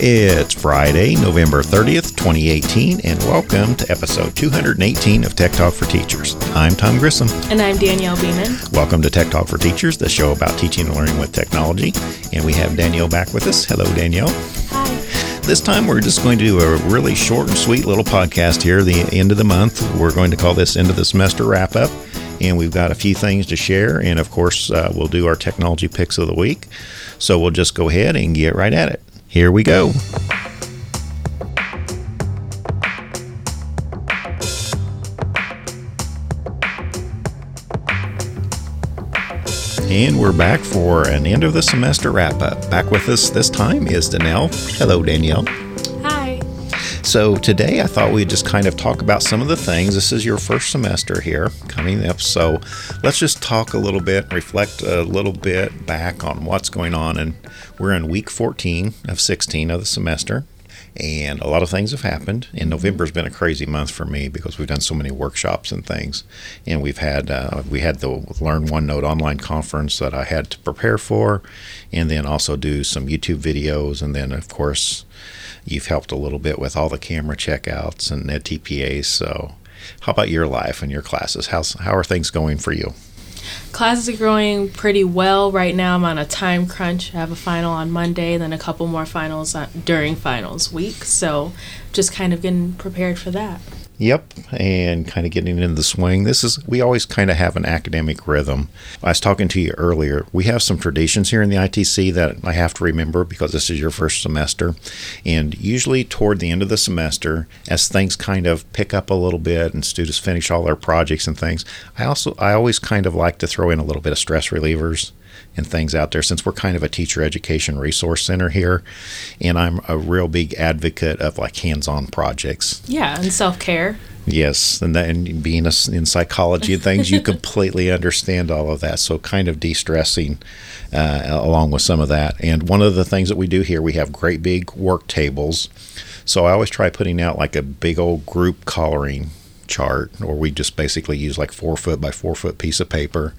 It's Friday, November 30th, 2018, and welcome to episode 218 of Tech Talk for Teachers. I'm Tom Grissom. And I'm Danielle Beeman. Welcome to Tech Talk for Teachers, the show about teaching and learning with technology. And we have Danielle back with us. Hello, Danielle. Hi. This time we're just going to do a really short and sweet little podcast here, the end of the month. We're going to call this end of the semester wrap up. And we've got a few things to share. And of course, uh, we'll do our technology picks of the week. So we'll just go ahead and get right at it. Here we go. And we're back for an end of the semester wrap up. Back with us this time is Danielle. Hello, Danielle. So, today I thought we'd just kind of talk about some of the things. This is your first semester here coming up. So, let's just talk a little bit, reflect a little bit back on what's going on. And we're in week 14 of 16 of the semester and a lot of things have happened. And November's been a crazy month for me because we've done so many workshops and things, and we've had uh, we had the Learn OneNote online conference that I had to prepare for, and then also do some YouTube videos, and then of course you've helped a little bit with all the camera checkouts and TPAs. So, how about your life and your classes? How's how are things going for you? Classes are going pretty well right now. I'm on a time crunch. I have a final on Monday, then a couple more finals uh, during finals week. So just kind of getting prepared for that. Yep, and kind of getting into the swing. This is we always kind of have an academic rhythm. I was talking to you earlier. We have some traditions here in the ITC that I have to remember because this is your first semester, and usually toward the end of the semester, as things kind of pick up a little bit and students finish all their projects and things, I also I always kind of like to throw in a little bit of stress relievers and things out there since we're kind of a teacher education resource center here. And i'm a real big advocate of like hands-on projects. Yeah and self-care. Yes and, that, and being a, in psychology and things you completely understand all of that. So kind of de-stressing uh, along with some of that. And one of the things that we do here we have great big work tables. So i always try putting out like a big old group coloring chart, or we just basically use like four foot by four foot piece of paper.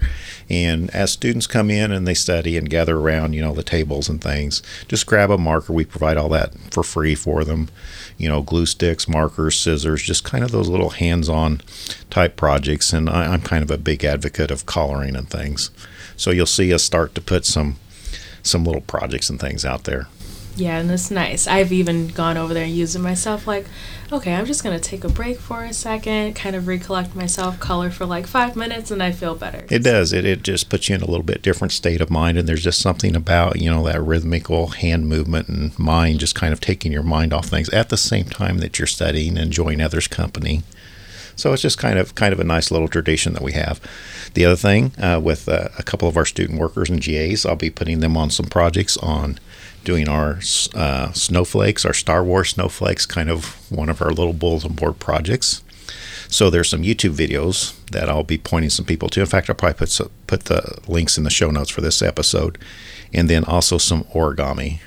And as students come in and they study and gather around, you know, the tables and things, just grab a marker. We provide all that for free for them. You know, glue sticks, markers, scissors, just kind of those little hands on type projects. And I, I'm kind of a big advocate of coloring and things. So you'll see us start to put some some little projects and things out there. Yeah, and it's nice. I've even gone over there and used it myself. Like, okay, I'm just gonna take a break for a second, kind of recollect myself, color for like five minutes, and I feel better. It does. It it just puts you in a little bit different state of mind, and there's just something about you know that rhythmical hand movement and mind, just kind of taking your mind off things at the same time that you're studying, and enjoying others' company. So it's just kind of kind of a nice little tradition that we have. The other thing uh, with uh, a couple of our student workers and GAs, I'll be putting them on some projects on doing our uh, snowflakes, our Star Wars snowflakes, kind of one of our little bulletin board projects. So there's some YouTube videos that I'll be pointing some people to. In fact, I'll probably put some, put the links in the show notes for this episode, and then also some origami.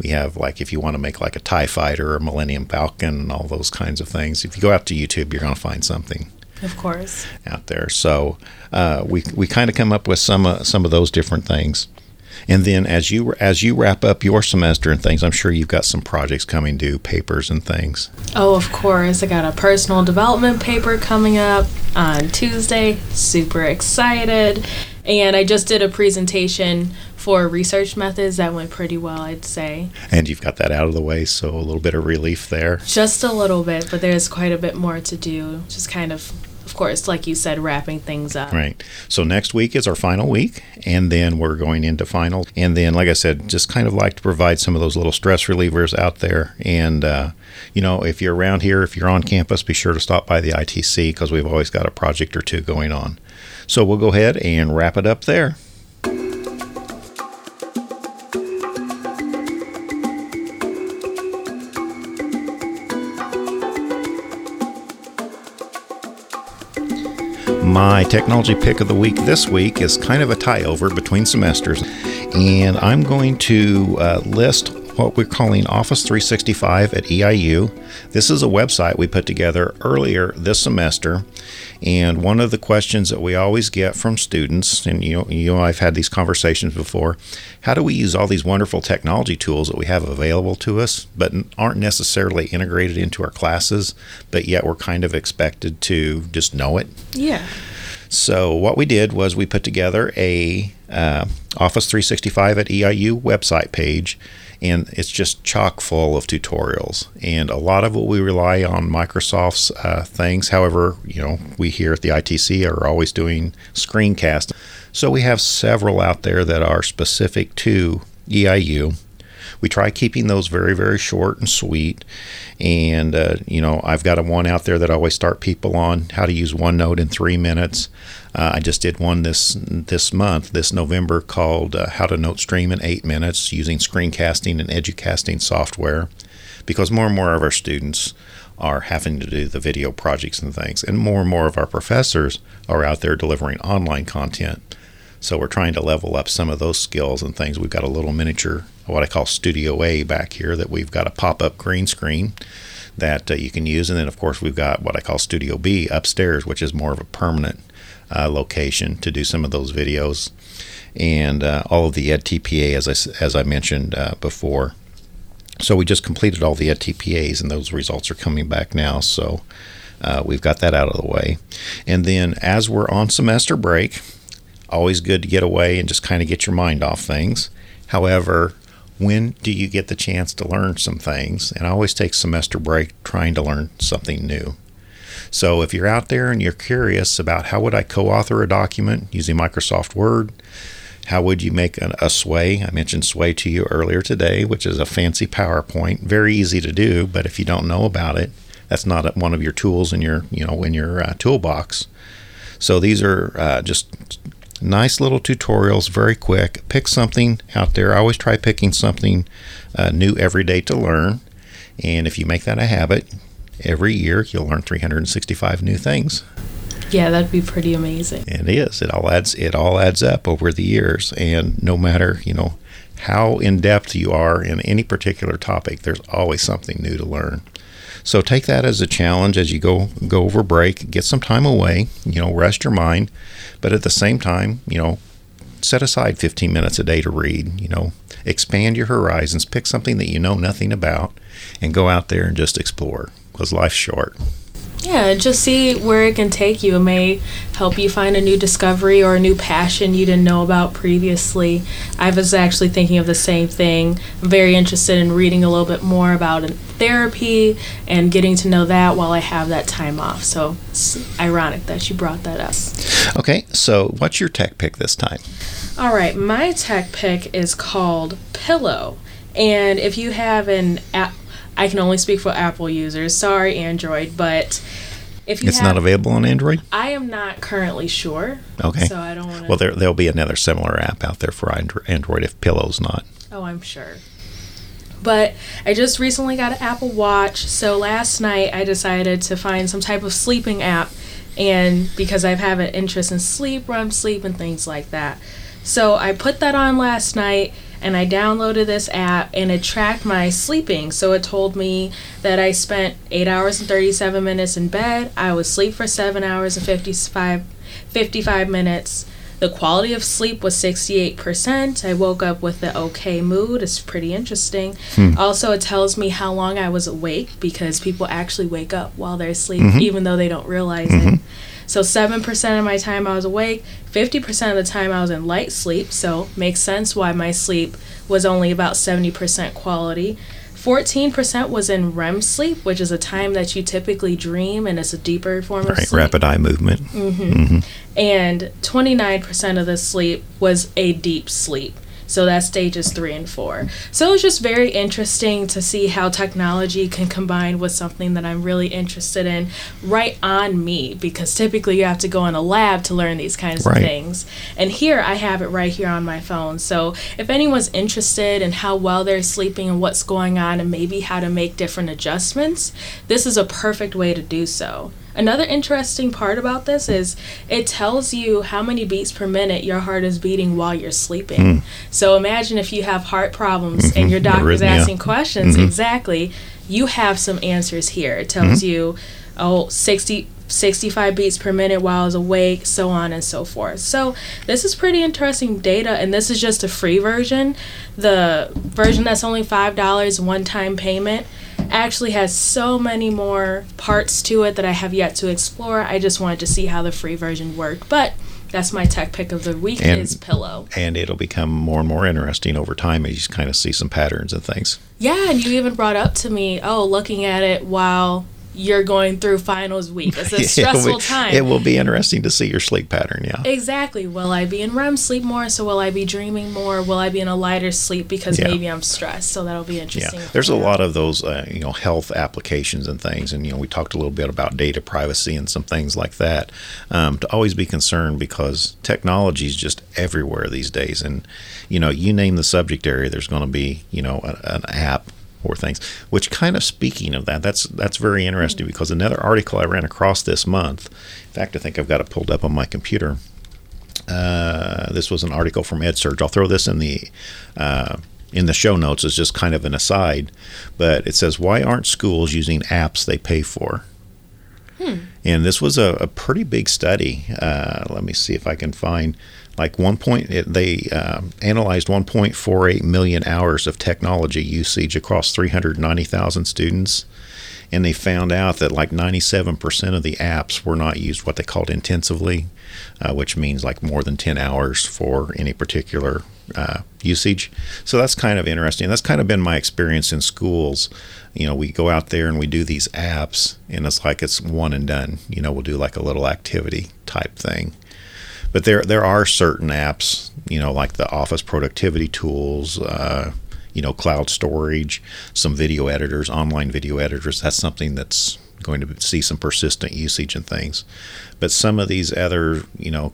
We have like if you want to make like a Tie Fighter or Millennium Falcon and all those kinds of things. If you go out to YouTube, you're going to find something. Of course. Out there, so uh, we we kind of come up with some uh, some of those different things. And then as you as you wrap up your semester and things, I'm sure you've got some projects coming due, papers and things. Oh, of course. I got a personal development paper coming up on Tuesday. Super excited. And I just did a presentation for research methods that went pretty well, I'd say. And you've got that out of the way, so a little bit of relief there. Just a little bit, but there's quite a bit more to do. Just kind of of course, like you said, wrapping things up. Right. So next week is our final week, and then we're going into final. And then, like I said, just kind of like to provide some of those little stress relievers out there. And, uh, you know, if you're around here, if you're on campus, be sure to stop by the ITC because we've always got a project or two going on. So we'll go ahead and wrap it up there. My technology pick of the week this week is kind of a tie over between semesters, and I'm going to uh, list what we're calling Office 365 at EIU. This is a website we put together earlier this semester, and one of the questions that we always get from students, and you know, you know, I've had these conversations before, how do we use all these wonderful technology tools that we have available to us, but aren't necessarily integrated into our classes, but yet we're kind of expected to just know it? Yeah. So what we did was we put together a uh, Office 365 at EIU website page, and it's just chock full of tutorials. And a lot of what we rely on Microsoft's uh, things. However, you know we here at the ITC are always doing screencast, so we have several out there that are specific to EIU. We try keeping those very, very short and sweet. And, uh, you know, I've got a one out there that I always start people on how to use OneNote in three minutes. Uh, I just did one this this month, this November, called uh, How to Note Stream in Eight Minutes using screencasting and educasting software, because more and more of our students are having to do the video projects and things, and more and more of our professors are out there delivering online content. So we're trying to level up some of those skills and things. We've got a little miniature, what I call Studio A back here, that we've got a pop up green screen that uh, you can use. And then, of course, we've got what I call Studio B upstairs, which is more of a permanent uh, location to do some of those videos. And uh, all of the EdTPA, as I, as I mentioned uh, before. So we just completed all the EdTPAs, and those results are coming back now. So uh, we've got that out of the way. And then, as we're on semester break, always good to get away and just kind of get your mind off things. However, when do you get the chance to learn some things? And I always take semester break trying to learn something new. So if you're out there and you're curious about how would I co-author a document using Microsoft Word, how would you make an, a sway? I mentioned sway to you earlier today, which is a fancy PowerPoint, very easy to do, but if you don't know about it, that's not one of your tools in your you know in your uh, toolbox. So these are uh, just nice little tutorials, very quick. Pick something out there. I always try picking something uh, new every day to learn, and if you make that a habit, every year you'll learn 365 new things. Yeah, that'd be pretty amazing. It is. It all adds. It all adds up over the years, and no matter you know how in depth you are in any particular topic, there's always something new to learn. So take that as a challenge as you go go over break. Get some time away. You know, rest your mind, but at the same time, you know, set aside 15 minutes a day to read. You know, expand your horizons. Pick something that you know nothing about, and go out there and just explore. Because life's short. Yeah, just see where it can take you. It may help you find a new discovery or a new passion you didn't know about previously. I was actually thinking of the same thing. I'm very interested in reading a little bit more about therapy and getting to know that while I have that time off. So it's ironic that you brought that up. Okay, so what's your tech pick this time? All right, my tech pick is called Pillow. And if you have an app, I can only speak for Apple users. Sorry, Android, but if you it's have, not available on Android. I am not currently sure. Okay. So I don't want to. Well, there there'll be another similar app out there for Android if Pillow's not. Oh, I'm sure. But I just recently got an Apple Watch, so last night I decided to find some type of sleeping app, and because I have an interest in sleep, REM sleep, and things like that. So I put that on last night and I downloaded this app and it tracked my sleeping. So it told me that I spent 8 hours and 37 minutes in bed. I would sleep for 7 hours and 55, 55 minutes. The quality of sleep was 68%. I woke up with the okay mood. It's pretty interesting. Hmm. Also, it tells me how long I was awake because people actually wake up while they're asleep, mm-hmm. even though they don't realize mm-hmm. it. So 7% of my time I was awake, 50% of the time I was in light sleep, so makes sense why my sleep was only about 70% quality. 14% was in REM sleep, which is a time that you typically dream and it's a deeper form right, of sleep. rapid eye movement. Mm-hmm. Mm-hmm. And 29% of the sleep was a deep sleep. So that's stages three and four. So it's just very interesting to see how technology can combine with something that I'm really interested in right on me because typically you have to go in a lab to learn these kinds right. of things. And here I have it right here on my phone. So if anyone's interested in how well they're sleeping and what's going on and maybe how to make different adjustments, this is a perfect way to do so Another interesting part about this is it tells you how many beats per minute your heart is beating while you're sleeping. Hmm. So imagine if you have heart problems and your doctor's arrhythmia. asking questions. Mhm. Exactly. You have some answers here. It tells Mm-hmm. you, oh, 60, 65 beats per minute while I was awake, so on and so forth. So this is pretty interesting data, and this is just a free version. The version that's only $5 one time payment actually has so many more parts to it that I have yet to explore. I just wanted to see how the free version worked. But that's my tech pick of the week And- is Pillow. And it'll become more and more interesting over time as you kind of see some patterns and things. Yeah, and you even brought up to me, oh, looking at it while you're going through finals week. It's a stressful be- time. It will be interesting to see your sleep pattern, yeah. Exactly. Will I be in REM sleep more? So will I be dreaming more? Will I be in a lighter sleep because Yeah. maybe I'm stressed? So that'll be interesting. to there's a lot of those, uh, you know, health applications and things, and you know, we talked a little bit about data privacy and some things like that. Um, to always be concerned because technology is just everywhere these days, and you know, you name the subject area, there's going to be, you know, a, an app or things. Which kind of speaking of that, that's that's very interesting because another article I ran across this month. In fact, I think I've got it pulled up on my computer. Uh, this was an article from EdSurge. I'll throw this in the uh, in the show notes as just kind of an aside, but it says why aren't schools using apps they pay for? And this was a, a pretty big study. Uh, let me see if I can find like one point. They uh, analyzed 1.48 million hours of technology usage across 390,000 students, and they found out that like 97% of the apps were not used what they called intensively, uh, which means like more than 10 hours for any particular uh, usage. So that's kind of interesting. That's kind of been my experience in schools. You know, we go out there and we do these apps, and it's like it's one and done. You know, we'll do like a little activity type thing. But there, there are certain apps, you know, like the office productivity tools, uh, you know, cloud storage, some video editors, online video editors. That's something that's going to see some persistent usage and things. But some of these other, you know,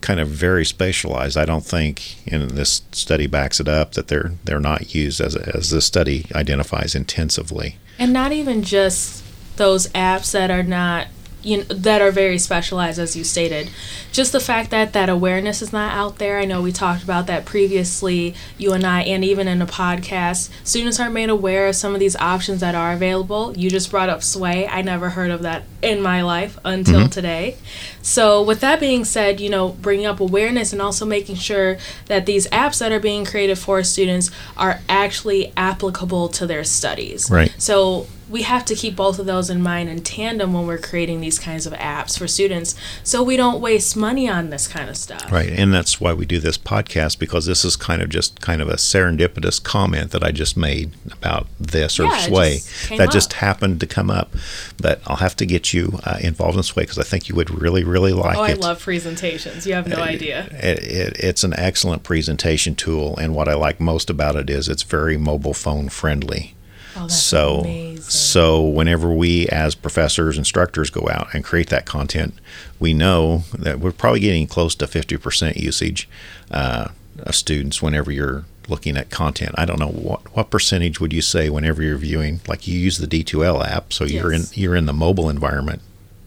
kind of very specialized. I don't think, and this study backs it up, that they're they're not used as as the study identifies intensively. and not even just those apps that are not you know, that are very specialized as you stated. Just the fact that that awareness is not out there i know we talked about that previously you and i and even in a podcast. Students are made aware of some of these options that are available. You just brought up sway. I never heard of that in my life until mm-hmm. today. So with that being said you know bringing up awareness and also making sure that these apps that are being created for students are actually applicable to their studies. Right. so we have to keep both of those in mind in tandem when we're creating these kinds of apps for students so we don't waste money on this kind of stuff. Right, and that's why we do this podcast because this is kind of just kind of a serendipitous comment that I just made about this or Yeah, Sway just that just happened to come up. But I'll have to get you uh, involved in Sway because I think you would really, really like it. Oh, I love presentations. You have no idea. It, it, it's an excellent presentation tool, and what I like most about it is it's very mobile phone friendly. Oh, that's so amazing. so whenever we as professors instructors go out and create that content we know that we're probably getting close to 50% usage uh, of students whenever you're looking at content. I don't know what what percentage would you say whenever you're viewing like you use the d2l app so you're in you're in the mobile environment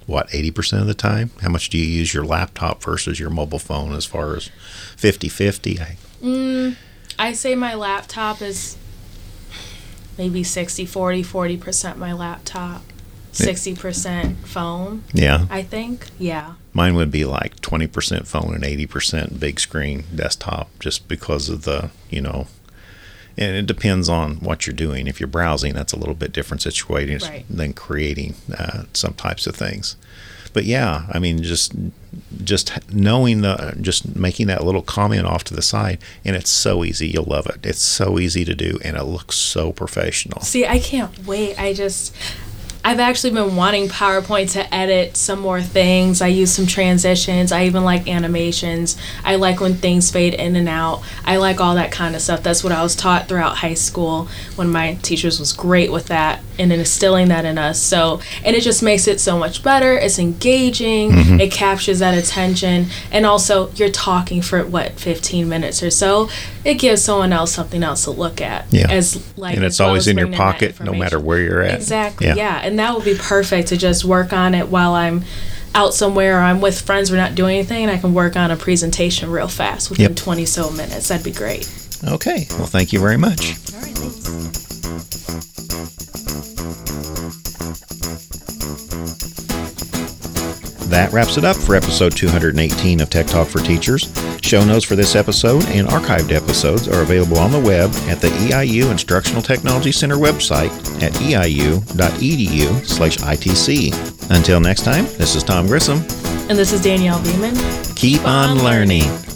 what 80% of the time? How much do you use your laptop versus your mobile phone as far as 50-50 I- Mm, I say my laptop is maybe 60 40 40% my laptop, 60% phone, yeah I think. Yeah. Mine would be like 20% phone and 80% big screen desktop just because of the, you know, and it depends on what you're doing. If you're browsing, that's a little bit different situation Right. than creating uh, some types of things. But yeah, I mean, just just knowing the, just making that little comment off to the side, and it's so easy. You'll love it. It's so easy to do, and it looks so professional. See, I can't wait. I just I've actually been wanting PowerPoint to edit some more things. I use some transitions. I even like animations. I like when things fade in and out. I like all that kind of stuff. That's what I was taught throughout high school when my teachers was great with that and instilling that in us. So, and it just makes it so much better. It's engaging. Mm-hmm. It captures that attention. And also, you're talking for what 15 minutes or so. It gives someone else something else to look at. Yeah. As like and it's always in your pocket, no matter where you're at. Exactly. Yeah. And and that would be perfect to just work on it while I'm out somewhere or I'm with friends, we're not doing anything, and I can work on a presentation real fast within Yep. 20 so minutes. That'd be great. Okay. Well, thank you very much. All right, thanks. That wraps it up for episode 218 of Tech Talk for Teachers. Show notes for this episode and archived episodes are available on the web at the EIU Instructional Technology Center website at eiu.edu slash ITC. Until next time, this is Tom Grissom. And this is Danielle Beeman. Keep on learning.